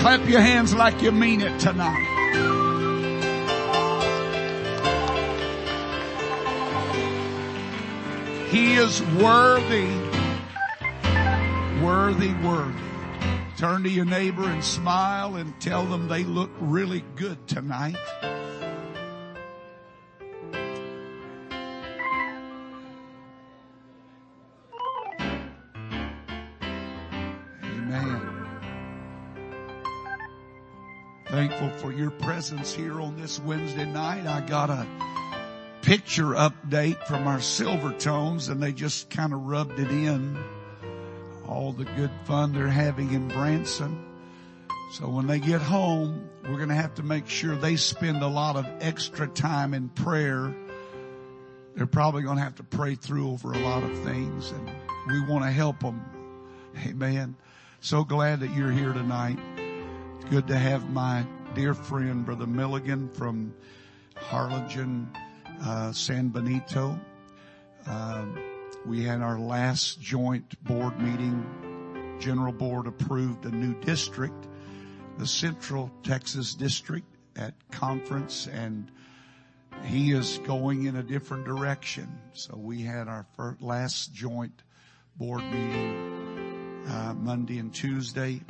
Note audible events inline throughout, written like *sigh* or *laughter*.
clap your hands like you mean it tonight. He is worthy, worthy, worthy. Turn to your neighbor and smile and tell them they look really good tonight. Thankful for your presence here on this Wednesday night. I got a picture update from our Silvertones and they just kind of rubbed it in. All the good fun they're having in Branson. So when they get home, we're going to have to make sure they spend a lot of extra time in prayer. They're probably going to have to pray through over a lot of things and we want to help them. Amen. So glad that you're here tonight. It's good to have my dear friend, Brother Milligan from Harlingen, uh, San Benito. Uh, we had our last joint board meeting. General board approved a new district, the Central Texas District at conference and he is going in a different direction. So we had our first, last joint board meeting, uh, Monday and Tuesday.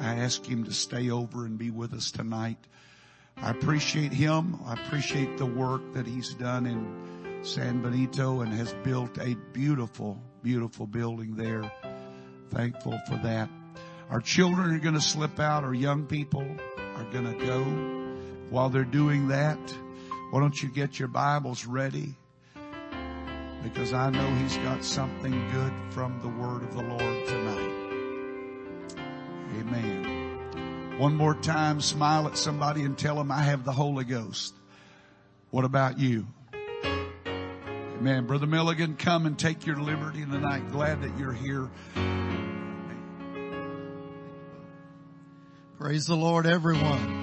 I ask him to stay over and be with us tonight. I appreciate him. I appreciate the work that he's done in San Benito and has built a beautiful, beautiful building there. Thankful for that. Our children are going to slip out. Our young people are going to go. While they're doing that, why don't you get your Bibles ready? Because I know he's got something good from the word of the Lord tonight. Amen. One more time, smile at somebody and tell them I have the Holy Ghost. What about you? Amen. Brother Milligan, come and take your liberty tonight. Glad that you're here. Praise the Lord, everyone.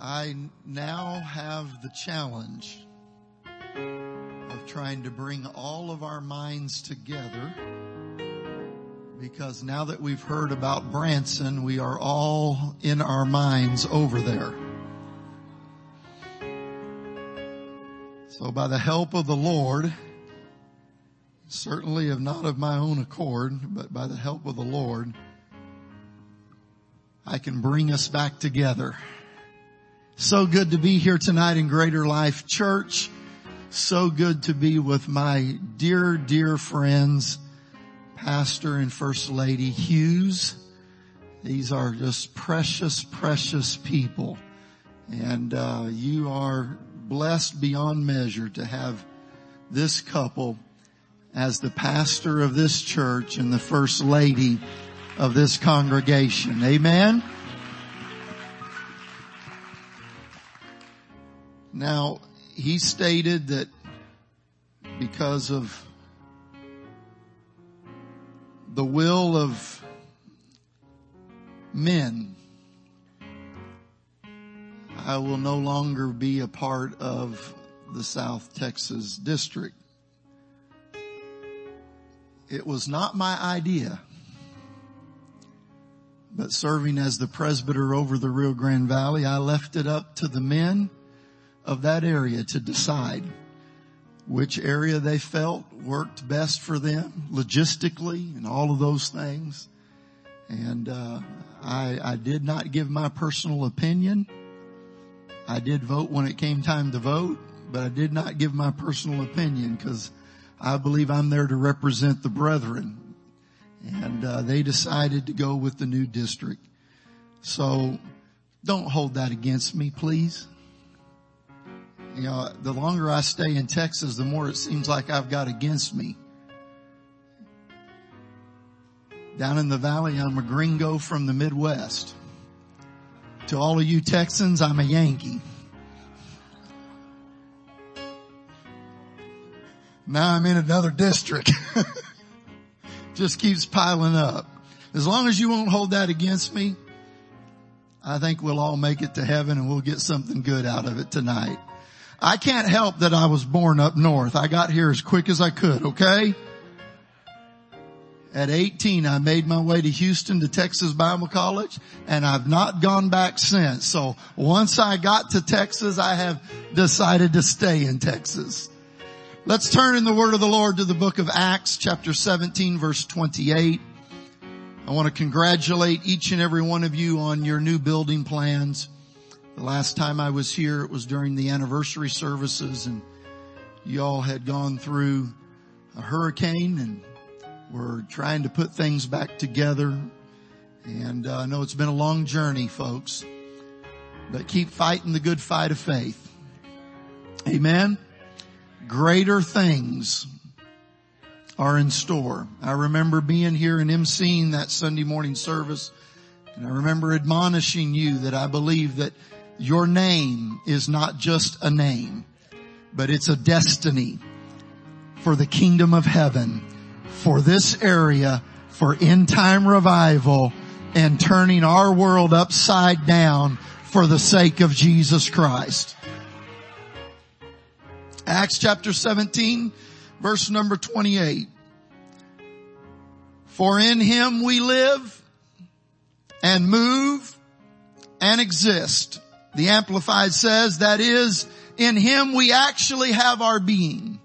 I now have the challenge of trying to bring all of our minds together because now that we've heard about Branson, we are all in our minds over there. So by the help of the Lord, certainly of not of my own accord, but by the help of the Lord, I can bring us back together. So good to be here tonight in Greater Life Church. So good to be with my dear, dear friends, Pastor and First Lady Hughes. These are just precious, precious people. And, uh, you are blessed beyond measure to have this couple as the pastor of this church and the First Lady of this congregation. Amen. Now, he stated that because of the will of men, I will no longer be a part of the South Texas district. It was not my idea but serving as the presbyter over the Rio Grande Valley, I left it up to the men of that area to decide which area they felt worked best for them logistically and all of those things. And, uh, I, I did not give my personal opinion. I did vote when it came time to vote, but I did not give my personal opinion because I believe I'm there to represent the brethren and uh, they decided to go with the new district. So don't hold that against me, please. You know, the longer I stay in Texas, the more it seems like I've got against me. Down in the valley, I'm a gringo from the Midwest. To all of you Texans, I'm a Yankee. Now I'm in another district. *laughs* just keeps piling up. As long as you won't hold that against me, I think we'll all make it to heaven and we'll get something good out of it tonight. I can't help that I was born up north. I got here as quick as I could, okay? At 18, I made my way to Houston to Texas Bible College and I've not gone back since. So once I got to Texas, I have decided to stay in Texas. Let's turn in the word of the Lord to the book of Acts chapter 17 verse 28. I want to congratulate each and every one of you on your new building plans. The last time I was here, it was during the anniversary services and y'all had gone through a hurricane and we're trying to put things back together. And uh, I know it's been a long journey, folks, but keep fighting the good fight of faith. Amen. Greater things are in store. I remember being here and emceeing that Sunday morning service. And I remember admonishing you that I believe that your name is not just a name, but it's a destiny for the kingdom of heaven for this area for end time revival and turning our world upside down for the sake of Jesus Christ. Acts chapter 17 verse number 28. For in him we live and move and exist. The Amplified says that is in him we actually have our being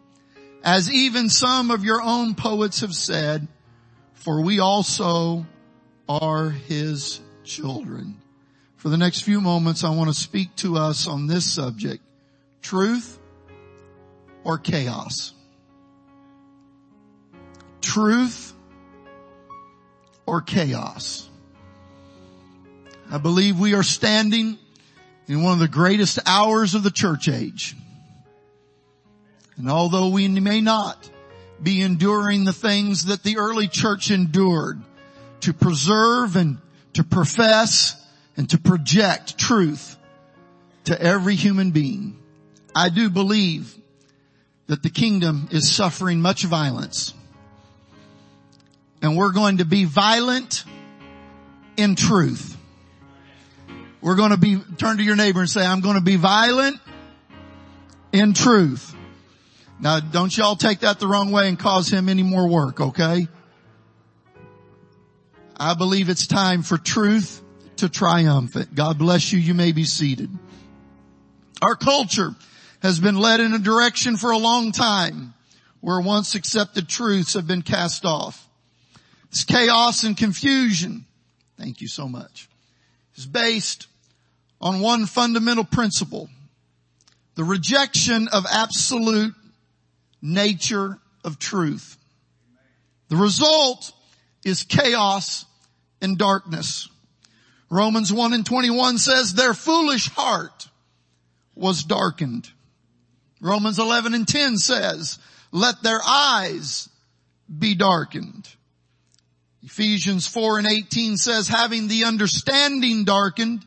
as even some of your own poets have said, for we also are his children. For the next few moments, I want to speak to us on this subject, truth or chaos. Truth or chaos. I believe we are standing in one of the greatest hours of the church age. And although we may not be enduring the things that the early church endured to preserve and to profess and to project truth to every human being, I do believe that the kingdom is suffering much violence. And we're going to be violent in truth. We're going to be, turn to your neighbor and say, I'm going to be violent in truth. Now don't y'all take that the wrong way and cause him any more work, okay? I believe it's time for truth to triumph. it. God bless you. You may be seated. Our culture has been led in a direction for a long time where once accepted truths have been cast off. This chaos and confusion, thank you so much, is based on one fundamental principle. The rejection of absolute nature of truth. The result is chaos and darkness. Romans 1 and 21 says their foolish heart was darkened. Romans 11 and 10 says, let their eyes be darkened. Ephesians 4 and 18 says, having the understanding darkened,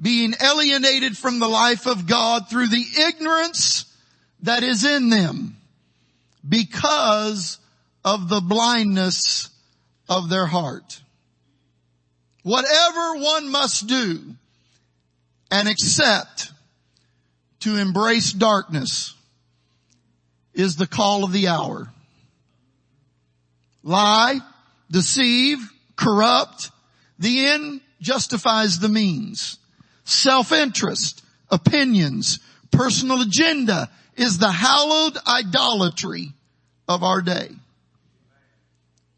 being alienated from the life of God through the ignorance that is in them because of the blindness of their heart. Whatever one must do and accept to embrace darkness is the call of the hour. Lie, deceive, corrupt, the end justifies the means. Self-interest, opinions, personal agenda is the hallowed idolatry of our day.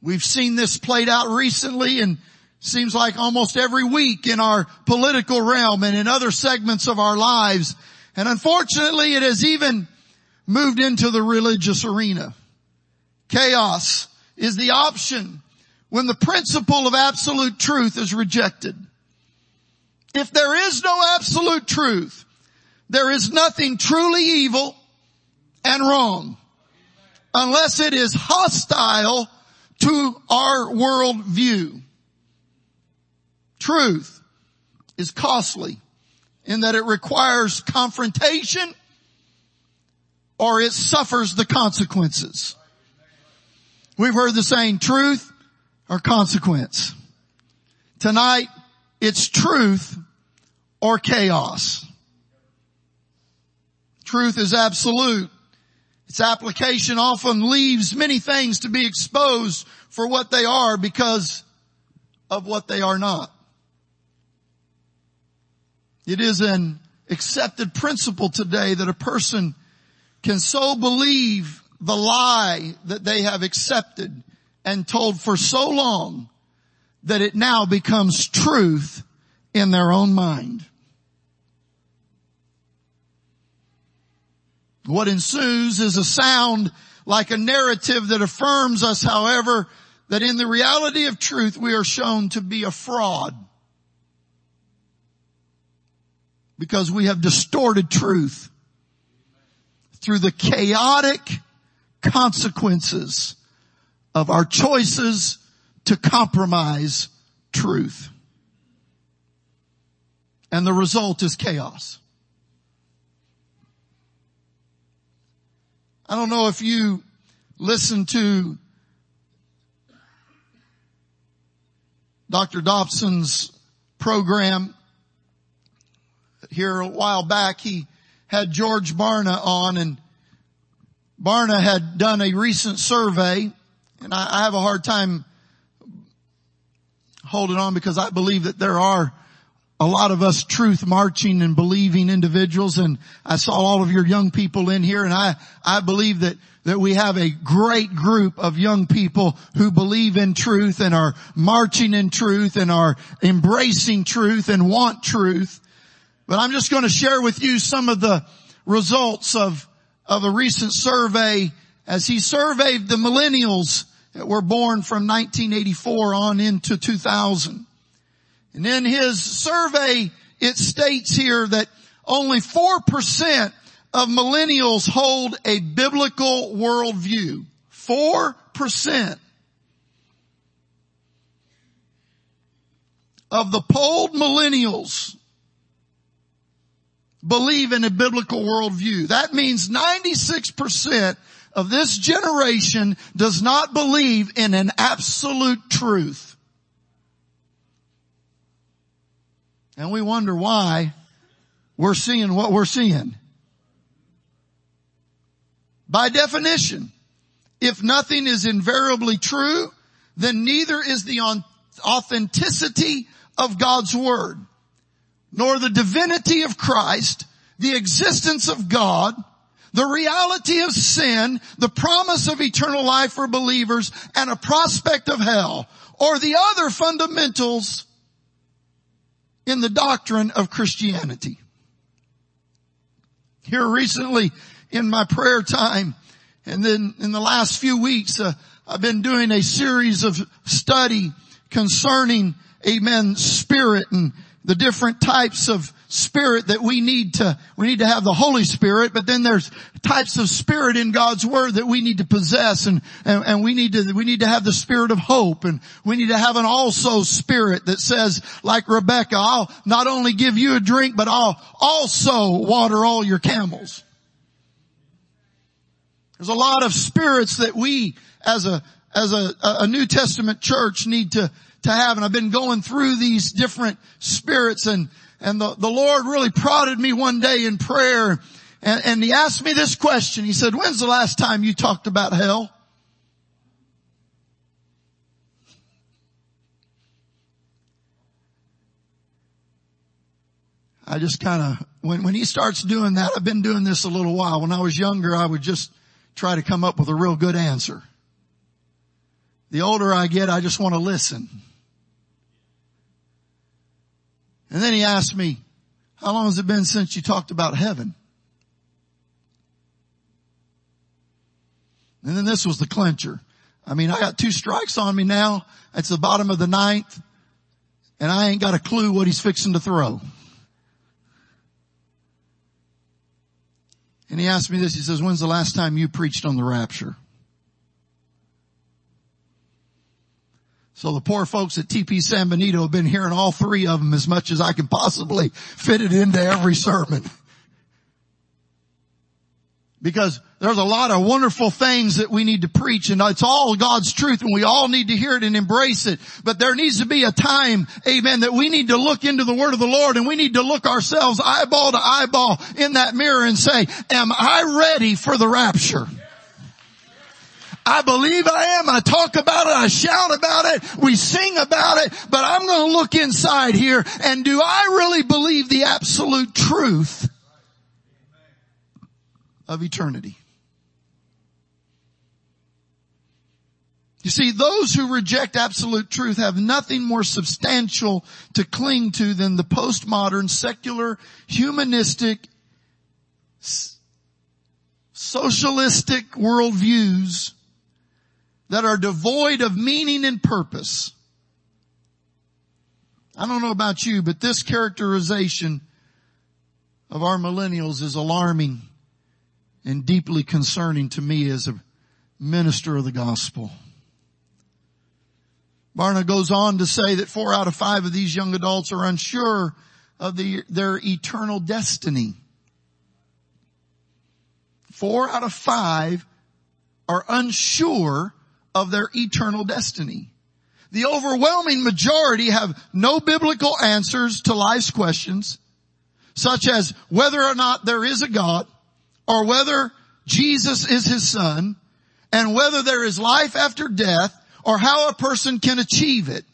We've seen this played out recently and seems like almost every week in our political realm and in other segments of our lives. And unfortunately it has even moved into the religious arena. Chaos is the option when the principle of absolute truth is rejected. If there is no absolute truth, there is nothing truly evil and wrong unless it is hostile to our world view. Truth is costly in that it requires confrontation or it suffers the consequences. We've heard the saying truth or consequence. Tonight it's truth or chaos. Truth is absolute Its application often leaves many things to be exposed for what they are because of what they are not. It is an accepted principle today that a person can so believe the lie that they have accepted and told for so long that it now becomes truth in their own mind. What ensues is a sound like a narrative that affirms us, however, that in the reality of truth we are shown to be a fraud. Because we have distorted truth through the chaotic consequences of our choices to compromise truth. And the result is chaos. I don't know if you listen to Dr. Dobson's program here a while back. He had George Barna on and Barna had done a recent survey and I, I have a hard time holding on because I believe that there are a lot of us truth marching and believing individuals and I saw all of your young people in here and I, I believe that, that we have a great group of young people who believe in truth and are marching in truth and are embracing truth and want truth. But I'm just going to share with you some of the results of, of a recent survey as he surveyed the millennials that were born from 1984 on into 2000. And in his survey, it states here that only 4% of millennials hold a biblical worldview. 4% of the polled millennials believe in a biblical worldview. That means 96% of this generation does not believe in an absolute truth. And we wonder why we're seeing what we're seeing. By definition, if nothing is invariably true, then neither is the authenticity of God's word, nor the divinity of Christ, the existence of God, the reality of sin, the promise of eternal life for believers, and a prospect of hell, or the other fundamentals in the doctrine of Christianity. Here recently in my prayer time, and then in the last few weeks, uh, I've been doing a series of study concerning, amen, spirit and the different types of spirit that we need to, we need to have the Holy Spirit, but then there's types of spirit in God's Word that we need to possess and, and, and, we need to, we need to have the spirit of hope and we need to have an also spirit that says, like Rebecca, I'll not only give you a drink, but I'll also water all your camels. There's a lot of spirits that we as a, as a, a New Testament church need to, to have. And I've been going through these different spirits and, and the, the Lord really prodded me one day in prayer and, and he asked me this question. He said, when's the last time you talked about hell? I just kind of, when, when he starts doing that, I've been doing this a little while. When I was younger, I would just try to come up with a real good answer. The older I get, I just want to listen. And then he asked me, how long has it been since you talked about heaven? And then this was the clincher. I mean, I got two strikes on me now. It's the bottom of the ninth and I ain't got a clue what he's fixing to throw. And he asked me this. He says, when's the last time you preached on the rapture? So the poor folks at TP San Benito have been hearing all three of them as much as I can possibly fit it into every sermon. Because there's a lot of wonderful things that we need to preach and it's all God's truth and we all need to hear it and embrace it. But there needs to be a time, amen, that we need to look into the word of the Lord and we need to look ourselves eyeball to eyeball in that mirror and say, am I ready for the rapture? I believe I am. I talk about it. I shout about it. We sing about it, but I'm going to look inside here and do I really believe the absolute truth of eternity? You see, those who reject absolute truth have nothing more substantial to cling to than the postmodern, secular, humanistic, socialistic worldviews that are devoid of meaning and purpose. I don't know about you, but this characterization of our millennials is alarming and deeply concerning to me as a minister of the gospel. Barna goes on to say that four out of five of these young adults are unsure of the, their eternal destiny. Four out of five are unsure of their eternal destiny. The overwhelming majority have no biblical answers to life's questions, such as whether or not there is a God, or whether Jesus is his son, and whether there is life after death, or how a person can achieve it,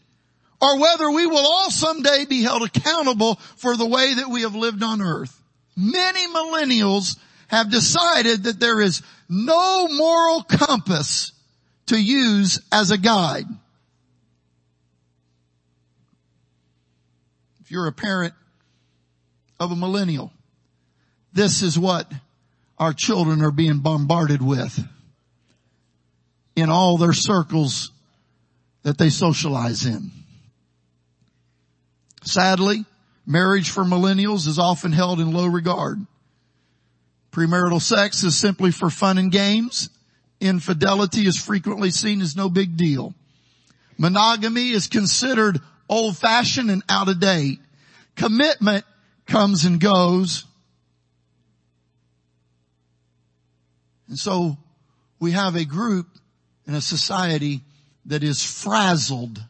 or whether we will all someday be held accountable for the way that we have lived on earth. Many millennials have decided that there is no moral compass to use as a guide. If you're a parent of a millennial, this is what our children are being bombarded with in all their circles that they socialize in. Sadly, marriage for millennials is often held in low regard. Premarital sex is simply for fun and games. Infidelity is frequently seen as no big deal. Monogamy is considered old fashioned and out of date. Commitment comes and goes. And so we have a group and a society that is frazzled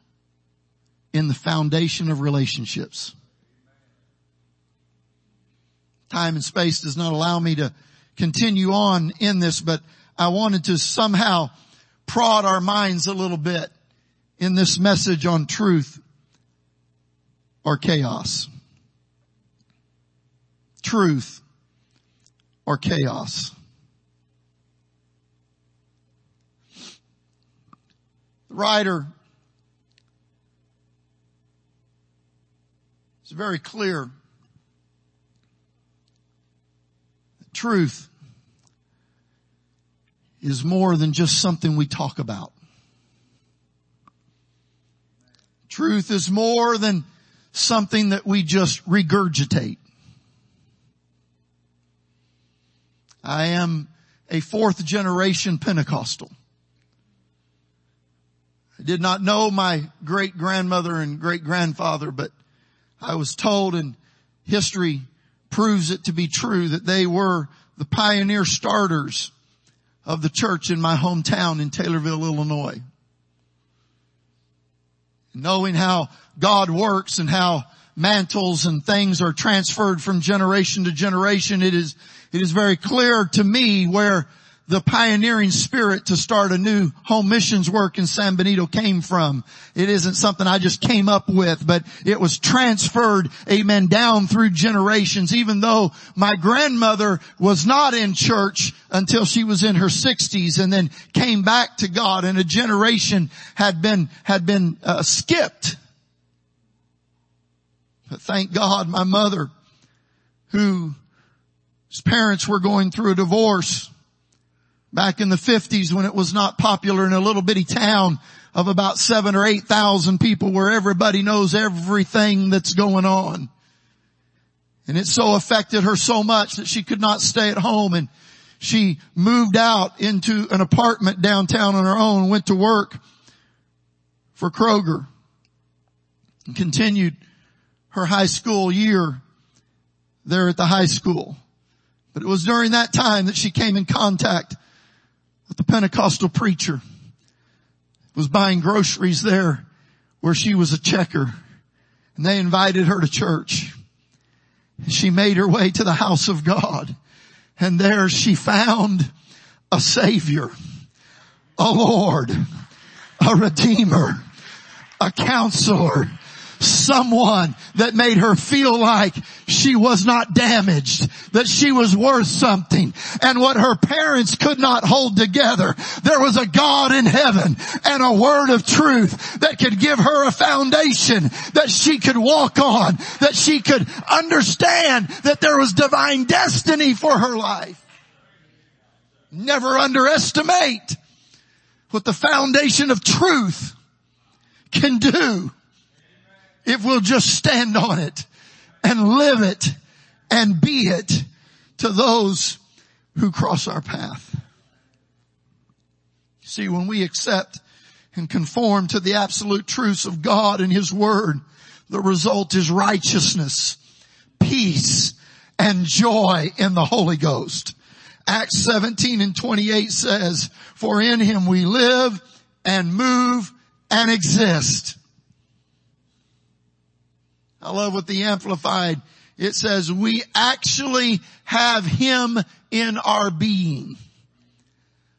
in the foundation of relationships. Time and space does not allow me to continue on in this, but I wanted to somehow prod our minds a little bit in this message on truth or chaos. Truth or chaos. The writer is very clear. Truth is more than just something we talk about. Truth is more than something that we just regurgitate. I am a fourth generation Pentecostal. I did not know my great grandmother and great grandfather, but I was told and history proves it to be true that they were the pioneer starters of the church in my hometown in Taylorville, Illinois. Knowing how God works and how mantles and things are transferred from generation to generation, it is, it is very clear to me where the pioneering spirit to start a new home missions work in San Benito came from. It isn't something I just came up with, but it was transferred, amen, down through generations, even though my grandmother was not in church until she was in her sixties and then came back to God and a generation had been, had been uh, skipped. But thank God my mother, whose parents were going through a divorce, back in the 50s when it was not popular in a little bitty town of about seven or eight thousand people where everybody knows everything that's going on. And it so affected her so much that she could not stay at home and she moved out into an apartment downtown on her own went to work for Kroger and continued her high school year there at the high school. But it was during that time that she came in contact with the Pentecostal preacher was buying groceries there where she was a checker and they invited her to church. She made her way to the house of God and there she found a savior. a Lord, a Redeemer, a counselor, someone that made her feel like she was not damaged, that she was worth something. And what her parents could not hold together, there was a God in heaven and a word of truth that could give her a foundation that she could walk on, that she could understand that there was divine destiny for her life. Never underestimate what the foundation of truth can do if we'll just stand on it and live it and be it to those who cross our path. See, when we accept and conform to the absolute truths of God and His Word, the result is righteousness, peace, and joy in the Holy Ghost. Acts 17 and 28 says, for in Him we live and move and exist. I love what the Amplified, it says, we actually have Him in our being.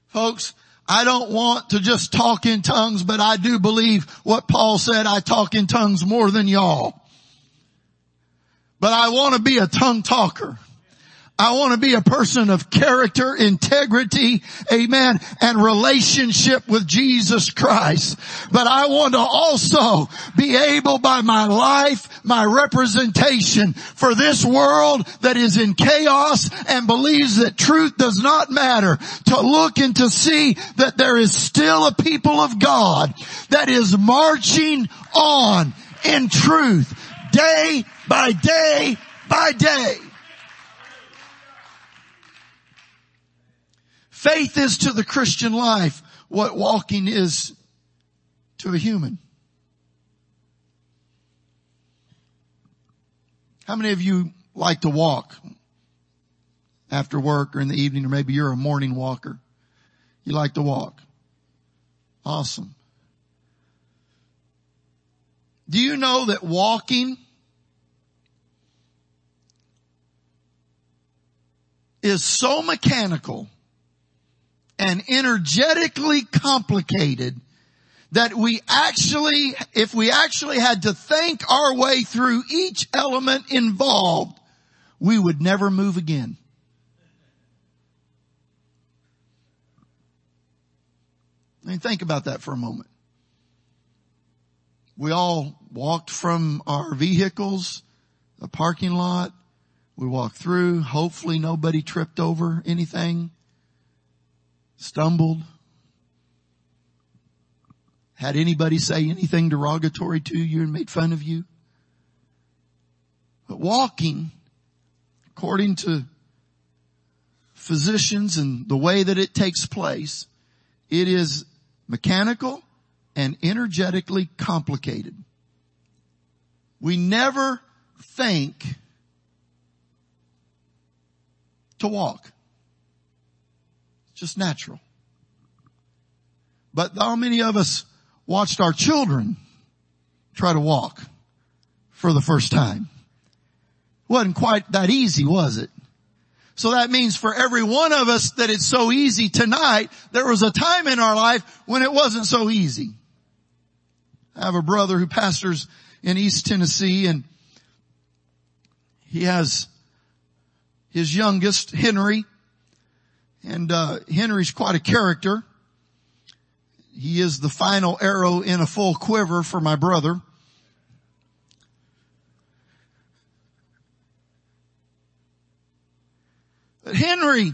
Folks, I don't want to just talk in tongues, but I do believe what Paul said, I talk in tongues more than y'all. But I want to be a tongue talker. I want to be a person of character, integrity, amen, and relationship with Jesus Christ. But I want to also be able by my life, my representation for this world that is in chaos and believes that truth does not matter to look and to see that there is still a people of God that is marching on in truth day by day by day. Faith is to the Christian life what walking is to a human. How many of you like to walk after work or in the evening or maybe you're a morning walker? You like to walk. Awesome. Do you know that walking is so mechanical and energetically complicated that we actually, if we actually had to think our way through each element involved, we would never move again. I mean, think about that for a moment. We all walked from our vehicles, the parking lot. We walked through. Hopefully nobody tripped over anything stumbled, had anybody say anything derogatory to you and made fun of you. But walking, according to physicians and the way that it takes place, it is mechanical and energetically complicated. We never think to walk just natural. But how many of us watched our children try to walk for the first time? Wasn't quite that easy, was it? So that means for every one of us that it's so easy tonight, there was a time in our life when it wasn't so easy. I have a brother who pastors in East Tennessee and he has his youngest, Henry, and uh, Henry's quite a character. He is the final arrow in a full quiver for my brother. But Henry,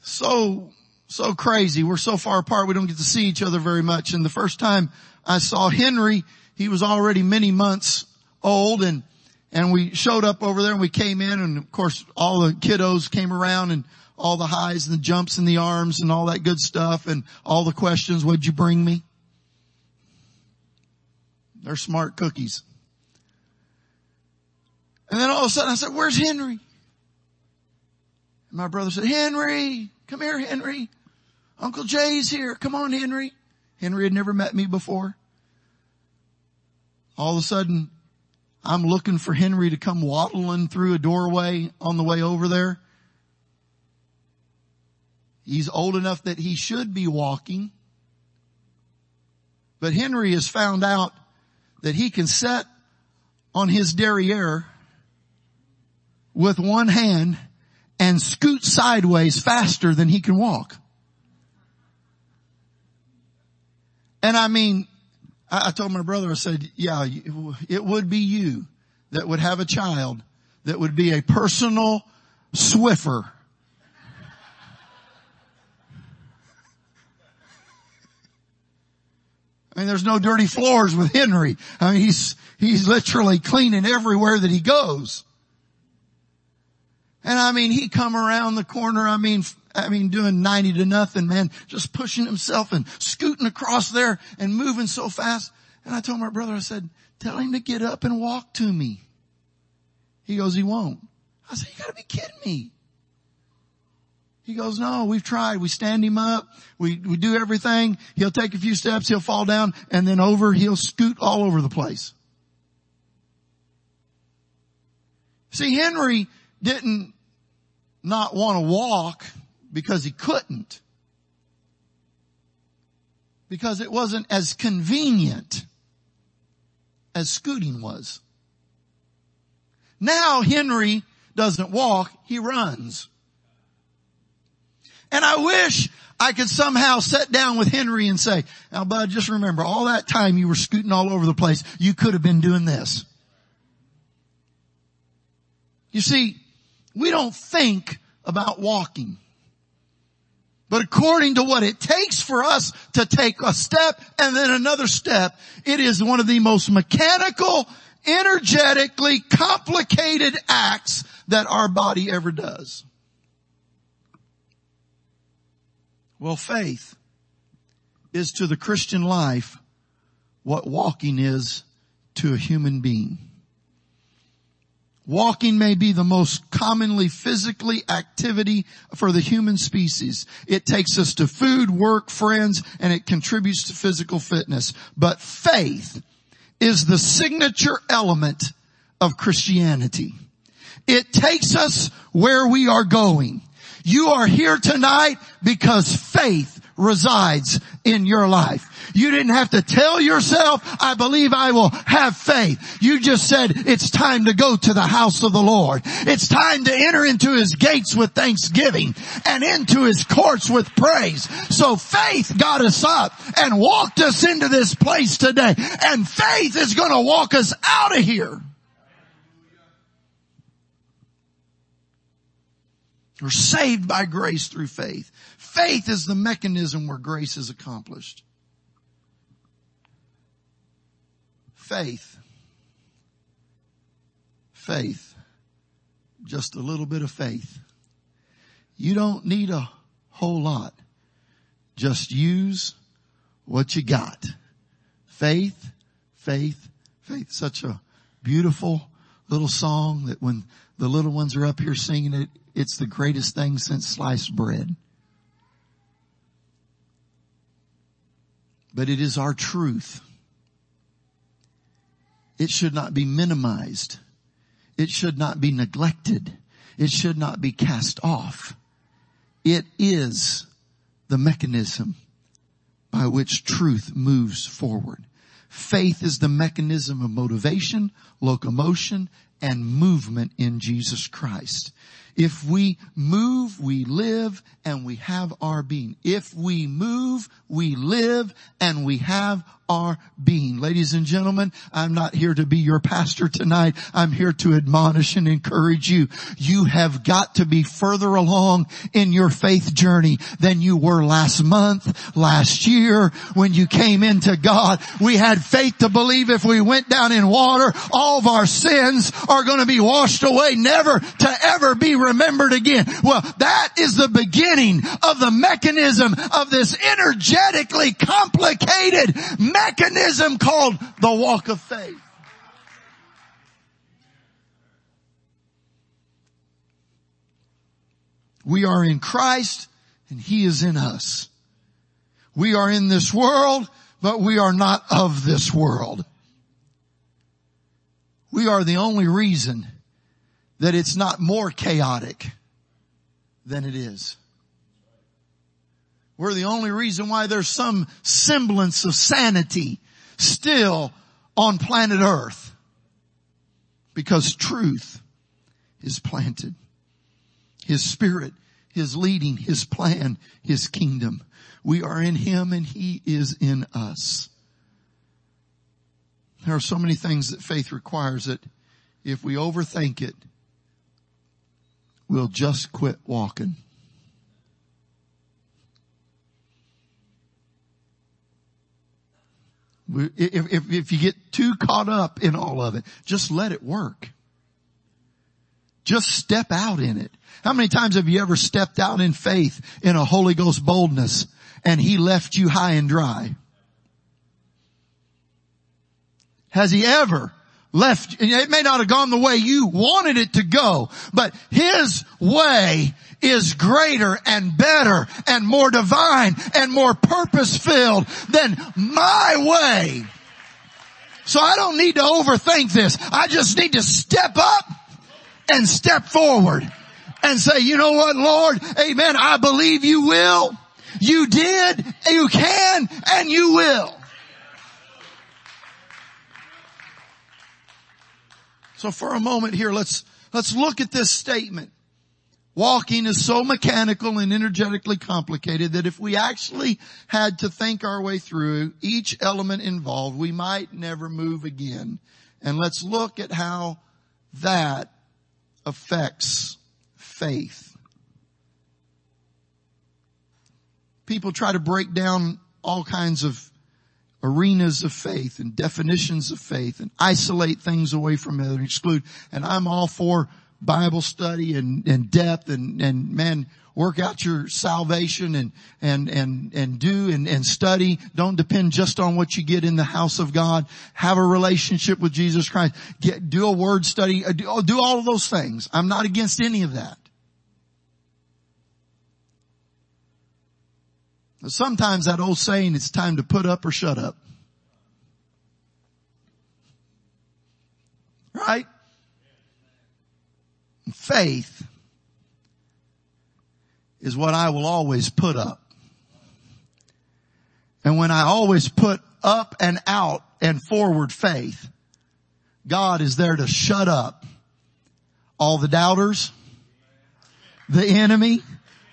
so, so crazy. We're so far apart we don't get to see each other very much. And the first time I saw Henry, he was already many months old and, and we showed up over there and we came in and of course all the kiddos came around and all the highs and the jumps and the arms and all that good stuff and all the questions, what'd you bring me? They're smart cookies. And then all of a sudden I said, where's Henry? And my brother said, Henry, come here, Henry. Uncle Jay's here. Come on, Henry. Henry had never met me before. All of a sudden, I'm looking for Henry to come waddling through a doorway on the way over there. He's old enough that he should be walking. But Henry has found out that he can set on his derriere with one hand and scoot sideways faster than he can walk. And I mean, I, told my brother, I said, yeah, it would be you that would have a child that would be a personal Swiffer. I mean, there's no dirty floors with Henry. I mean, he's, he's literally cleaning everywhere that he goes. And I mean, he come around the corner, I mean, I mean, doing 90 to nothing, man, just pushing himself and scooting across there and moving so fast. And I told my brother, I said, tell him to get up and walk to me. He goes, he won't. I said, you gotta be kidding me. He goes, no, we've tried. We stand him up. We, we do everything. He'll take a few steps. He'll fall down and then over, he'll scoot all over the place. See, Henry didn't not want to walk because he couldn't. Because it wasn't as convenient as scooting was. Now Henry doesn't walk, he runs. And I wish I could somehow sit down with Henry and say, now bud, just remember all that time you were scooting all over the place, you could have been doing this. You see, we don't think about walking. But according to what it takes for us to take a step and then another step, it is one of the most mechanical, energetically complicated acts that our body ever does. Well, faith is to the Christian life what walking is to a human being. Walking may be the most commonly physically activity for the human species. It takes us to food, work, friends, and it contributes to physical fitness. But faith is the signature element of Christianity. It takes us where we are going. You are here tonight because faith resides in your life. You didn't have to tell yourself, I believe I will have faith. You just said, it's time to go to the house of the Lord. It's time to enter into his gates with thanksgiving and into his courts with praise. So faith got us up and walked us into this place today. And faith is going to walk us out of here. We're saved by grace through faith. Faith is the mechanism where grace is accomplished. Faith. Faith. Just a little bit of faith. You don't need a whole lot. Just use what you got. Faith, faith, faith. Such a beautiful little song that when the little ones are up here singing it, it's the greatest thing since sliced bread. But it is our truth. It should not be minimized. It should not be neglected. It should not be cast off. It is the mechanism by which truth moves forward. Faith is the mechanism of motivation, locomotion, and movement in Jesus Christ. If we move, we live and we have our being. If we move, we live and we have our being. Ladies and gentlemen, I'm not here to be your pastor tonight. I'm here to admonish and encourage you. You have got to be further along in your faith journey than you were last month, last year, when you came into God. We had faith to believe if we went down in water, all of our sins are going to be washed away, never to ever be remembered again. Well, that is the beginning of the mechanism of this energetically complicated mechanism called the walk of faith. We are in Christ and He is in us. We are in this world, but we are not of this world. We are the only reason that it's not more chaotic than it is. We're the only reason why there's some semblance of sanity still on planet earth. Because truth is planted. His spirit is leading His plan, His kingdom. We are in Him and He is in us. There are so many things that faith requires that if we overthink it, we'll just quit walking. If, if, if you get too caught up in all of it, just let it work. Just step out in it. How many times have you ever stepped out in faith in a Holy Ghost boldness and He left you high and dry? Has He ever left, it may not have gone the way you wanted it to go, but His way is greater and better and more divine and more purpose filled than my way. So I don't need to overthink this. I just need to step up and step forward and say, you know what, Lord, amen, I believe you will. You did, you can, and you will. So for a moment here, let's, let's look at this statement. Walking is so mechanical and energetically complicated that if we actually had to think our way through each element involved, we might never move again. And let's look at how that affects faith. People try to break down all kinds of arenas of faith and definitions of faith and isolate things away from it and exclude. And I'm all for Bible study and, and depth and, and man, work out your salvation and, and, and, and do and, and study. Don't depend just on what you get in the house of God. Have a relationship with Jesus Christ. Get, do a word study. Uh, do, do all of those things. I'm not against any of that. Sometimes that old saying, it's time to put up or shut up. Right? Faith is what I will always put up. And when I always put up and out and forward faith, God is there to shut up all the doubters, the enemy,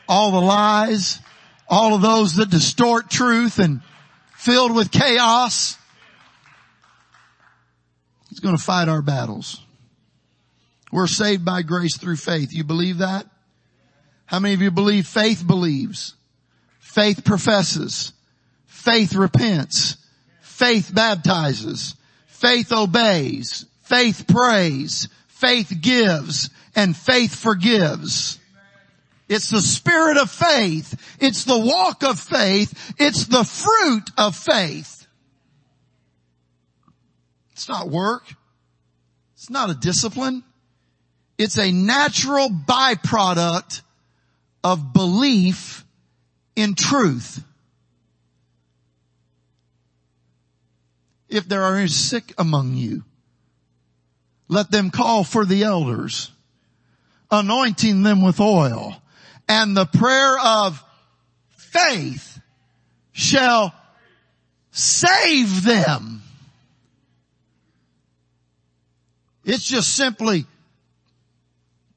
all the lies, all of those that distort truth and filled with chaos. He's going to fight our battles. We're saved by grace through faith. You believe that? How many of you believe faith believes? Faith professes. Faith repents. Faith baptizes. Faith obeys. Faith prays. Faith gives. And faith forgives. It's the spirit of faith. It's the walk of faith. It's the fruit of faith. It's not work. It's not a discipline. It's a natural byproduct of belief in truth. If there are any sick among you, let them call for the elders, anointing them with oil and the prayer of faith shall save them. It's just simply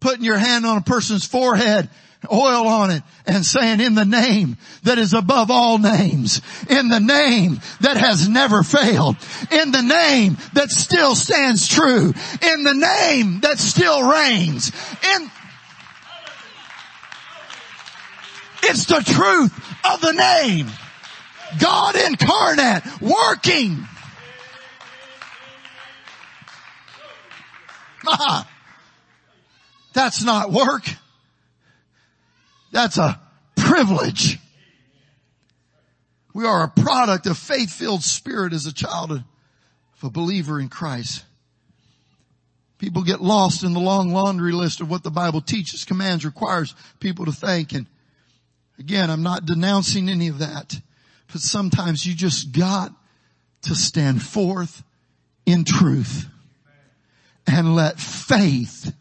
putting your hand on a person's forehead, oil on it, and saying in the name that is above all names, in the name that has never failed, in the name that still stands true, in the name that still reigns, in It's the truth of the name. God incarnate, working. Ah, that's not work. That's a privilege. We are a product of faith-filled spirit as a child of a believer in Christ. People get lost in the long laundry list of what the Bible teaches, commands, requires people to think and Again, I'm not denouncing any of that, but sometimes you just got to stand forth in truth and let faith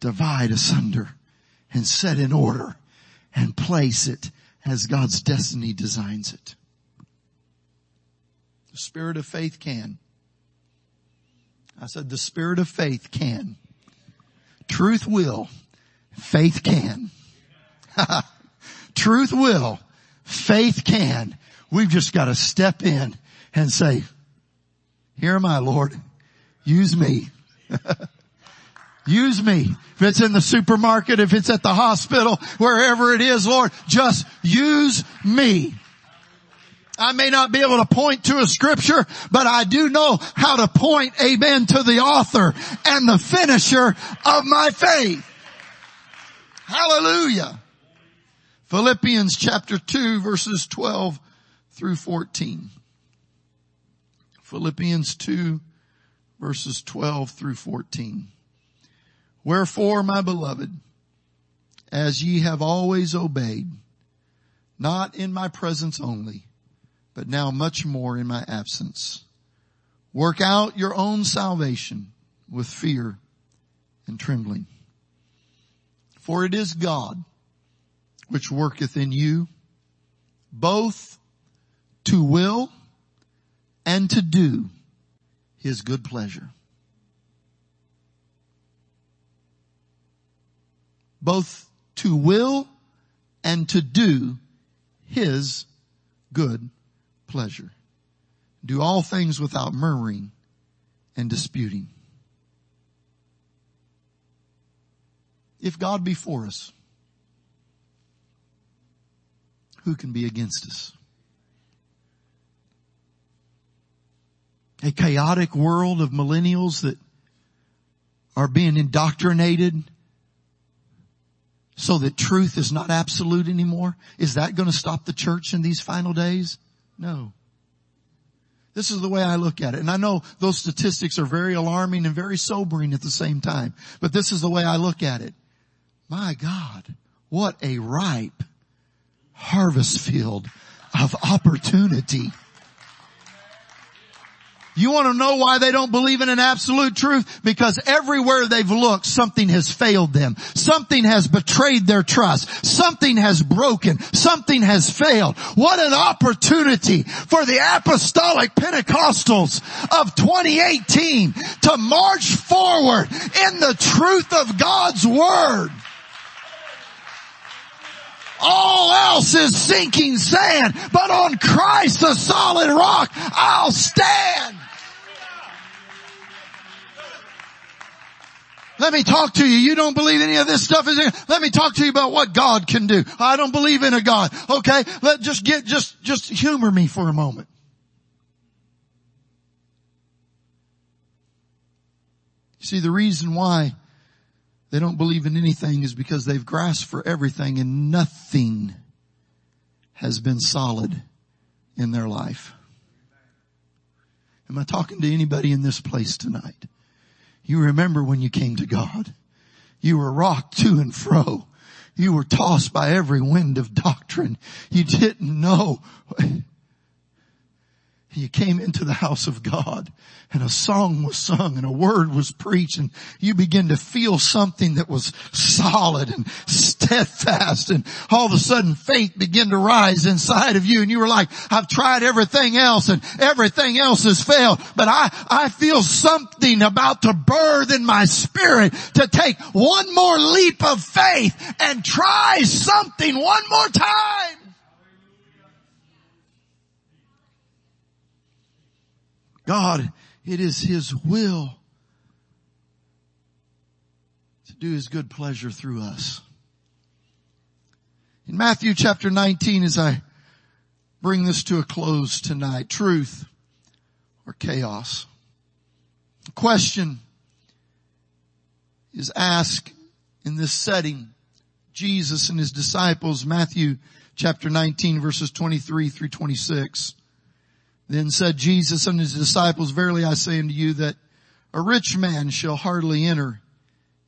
divide asunder and set in order and place it as God's destiny designs it. The spirit of faith can. I said the spirit of faith can. Truth will. Faith can. *laughs* Truth will. Faith can. We've just got to step in and say, here am I, Lord. Use me. *laughs* Use me. If it's in the supermarket, if it's at the hospital, wherever it is, Lord, just use me. I may not be able to point to a scripture, but I do know how to point, amen, to the author and the finisher of my faith. Hallelujah. Philippians chapter 2 verses 12 through 14. Philippians 2 verses 12 through 14. Wherefore, my beloved, as ye have always obeyed, not in my presence only, but now much more in my absence, work out your own salvation with fear and trembling. For it is God which worketh in you both to will and to do his good pleasure. Both to will and to do his good pleasure. Do all things without murmuring and disputing. If God be for us, who can be against us? A chaotic world of millennials that are being indoctrinated so that truth is not absolute anymore. Is that going to stop the church in these final days? No. This is the way I look at it. And I know those statistics are very alarming and very sobering at the same time. But this is the way I look at it. My God, what a ripe harvest field of opportunity. You want to know why they don't believe in an absolute truth? Because everywhere they've looked, something has failed them. Something has betrayed their trust. Something has broken. Something has failed. What an opportunity for the apostolic Pentecostals of 2018 to march forward in the truth of God's Word. All else is sinking sand, but on Christ the solid rock, I'll stand. Let me talk to you. You don't believe any of this stuff is in. Let me talk to you about what God can do. I don't believe in a God. Okay? Let just get, just, just humor me for a moment. See, the reason why they don't believe in anything is because they've grasped for everything and nothing has been solid in their life. Am I talking to anybody in this place tonight? You remember when you came to God. You were rocked to and fro. You were tossed by every wind of doctrine. You didn't know you came into the house of God and a song was sung and a word was preached and you begin to feel something that was solid and steadfast and all of a sudden faith began to rise inside of you and you were like, I've tried everything else and everything else has failed, but I, I feel something about to birth in my spirit to take one more leap of faith and try something one more time. God, it is His will to do His good pleasure through us. In Matthew chapter 19, as I bring this to a close tonight, truth or chaos. The question is asked in this setting. Jesus and his disciples, Matthew chapter 19 verses 23 through 26. Then said Jesus unto his disciples, Verily I say unto you that a rich man shall hardly enter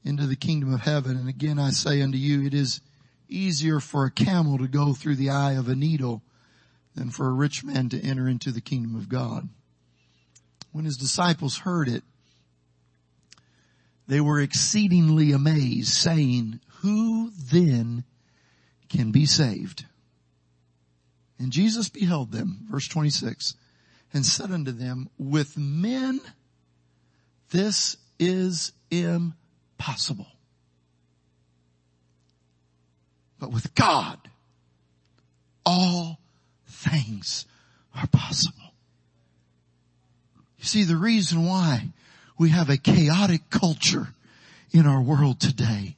into the kingdom of heaven. And again I say unto you, it is easier for a camel to go through the eye of a needle than for a rich man to enter into the kingdom of God. When his disciples heard it, they were exceedingly amazed, saying, Who then can be saved. And Jesus beheld them, verse 26, and said unto them, with men this is impossible. But with God, all things are possible. You see, the reason why we have a chaotic culture in our world today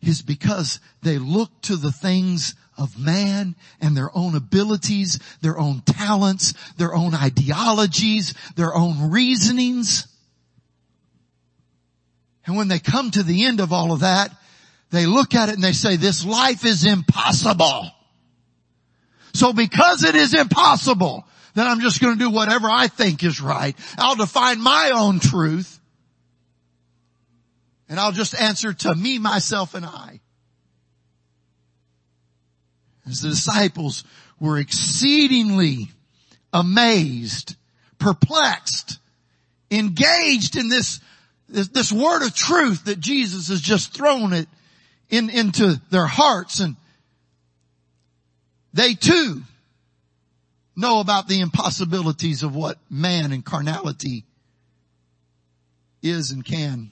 is because they look to the things of man and their own abilities, their own talents, their own ideologies, their own reasonings. And when they come to the end of all of that, they look at it and they say, this life is impossible. So because it is impossible, then I'm just going to do whatever I think is right. I'll define my own truth. And I'll just answer to me, myself, and I. As the disciples were exceedingly amazed, perplexed, engaged in this, this, this word of truth that Jesus has just thrown it in, into their hearts and they too know about the impossibilities of what man and carnality is and can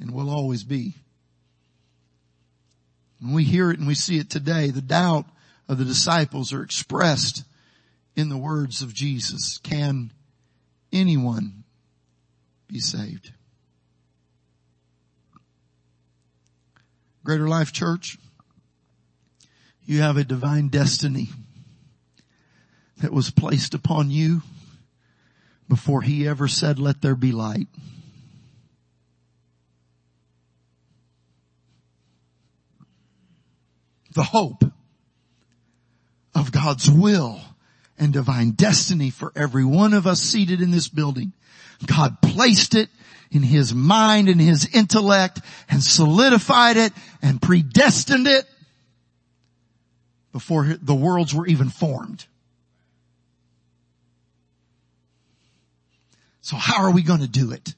and will always be. When we hear it and we see it today, the doubt of the disciples are expressed in the words of Jesus. Can anyone be saved? Greater Life Church, you have a divine destiny that was placed upon you before he ever said, let there be light. The hope of God's will and divine destiny for every one of us seated in this building. God placed it in his mind and his intellect and solidified it and predestined it before the worlds were even formed. So how are we going to do it?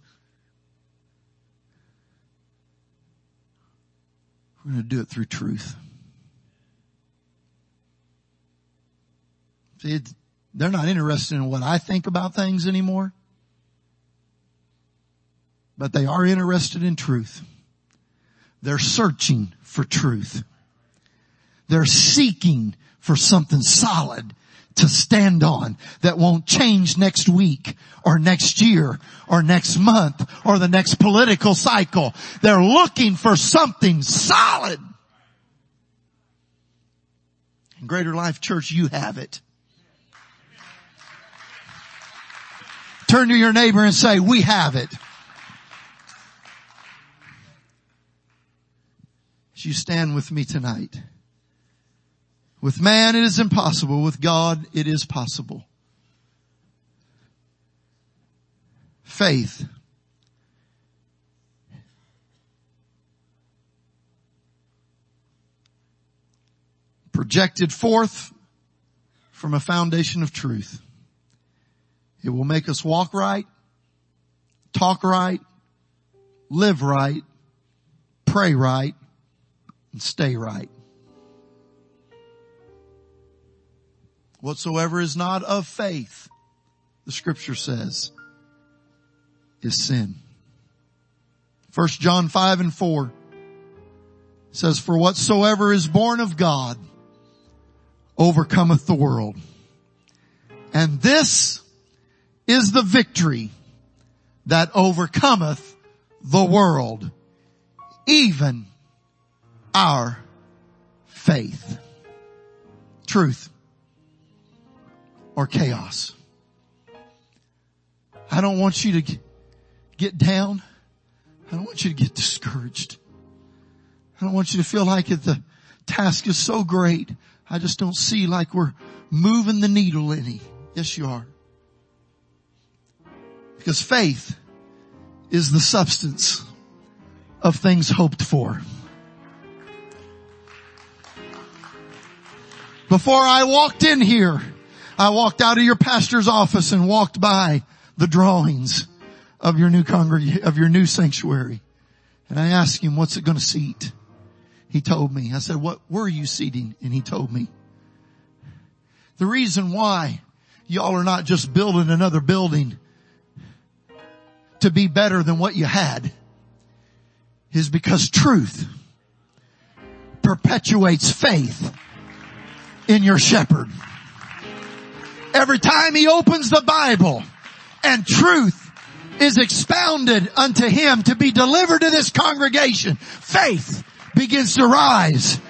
We're going to do it through truth. See, they're not interested in what I think about things anymore but they are interested in truth. They're searching for truth. They're seeking for something solid to stand on that won't change next week or next year or next month or the next political cycle. They're looking for something solid. In Greater Life Church, you have it. Turn to your neighbor and say, we have it. as you stand with me tonight. With man it is impossible. With God it is possible. Faith. Projected forth from a foundation of truth. It will make us walk right, talk right, live right, pray right, and stay right. Whatsoever is not of faith, the scripture says, is sin. First John 5 and 4 says, for whatsoever is born of God overcometh the world. And this is the victory that overcometh the world, even our faith. Truth or chaos. I don't want you to get down. I don't want you to get discouraged. I don't want you to feel like the task is so great. I just don't see like we're moving the needle any. Yes, you are. Because faith is the substance of things hoped for. Before I walked in here, I walked out of your pastor's office and walked by the drawings of your new congreg- of your new sanctuary. And I asked him, what's it going to seat? He told me. I said, what were you seating? And he told me. The reason why y'all are not just building another building to be better than what you had is because truth perpetuates faith in your shepherd. Every time he opens the Bible and truth is expounded unto him to be delivered to this congregation, faith begins to rise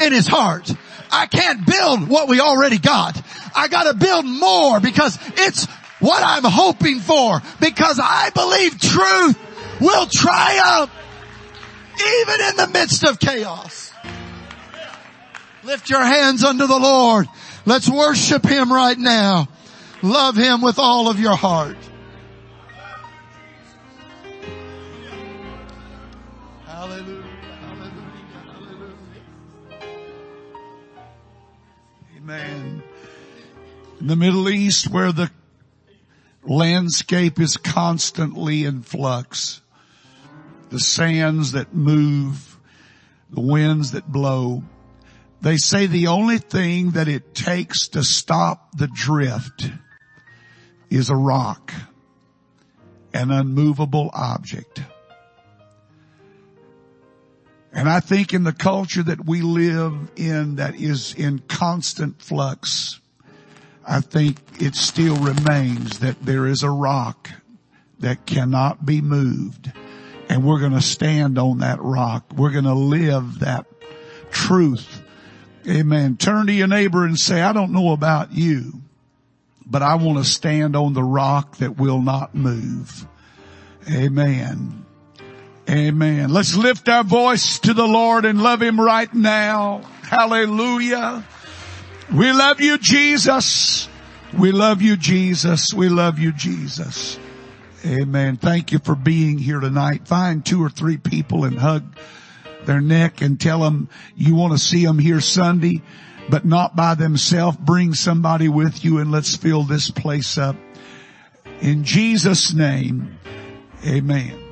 in his heart. I can't build what we already got. I gotta build more because it's what I'm hoping for because I believe truth will triumph even in the midst of chaos. Lift your hands unto the Lord. Let's worship Him right now. Love Him with all of your heart. Hallelujah. Hallelujah. Hallelujah. Amen. In the Middle East where the landscape is constantly in flux, the sands that move, the winds that blow, they say the only thing that it takes to stop the drift is a rock, an unmovable object. And I think in the culture that we live in that is in constant flux, I think it still remains that there is a rock that cannot be moved. And we're going to stand on that rock. We're going to live that truth. Amen. Turn to your neighbor and say, I don't know about you, but I want to stand on the rock that will not move. Amen. Amen. Let's lift our voice to the Lord and love Him right now. Hallelujah. We love you, Jesus. We love you, Jesus. We love you, Jesus. Amen. Thank you for being here tonight. Find two or three people and hug their neck and tell them you want to see them here Sunday, but not by themselves. Bring somebody with you and let's fill this place up. In Jesus name, amen.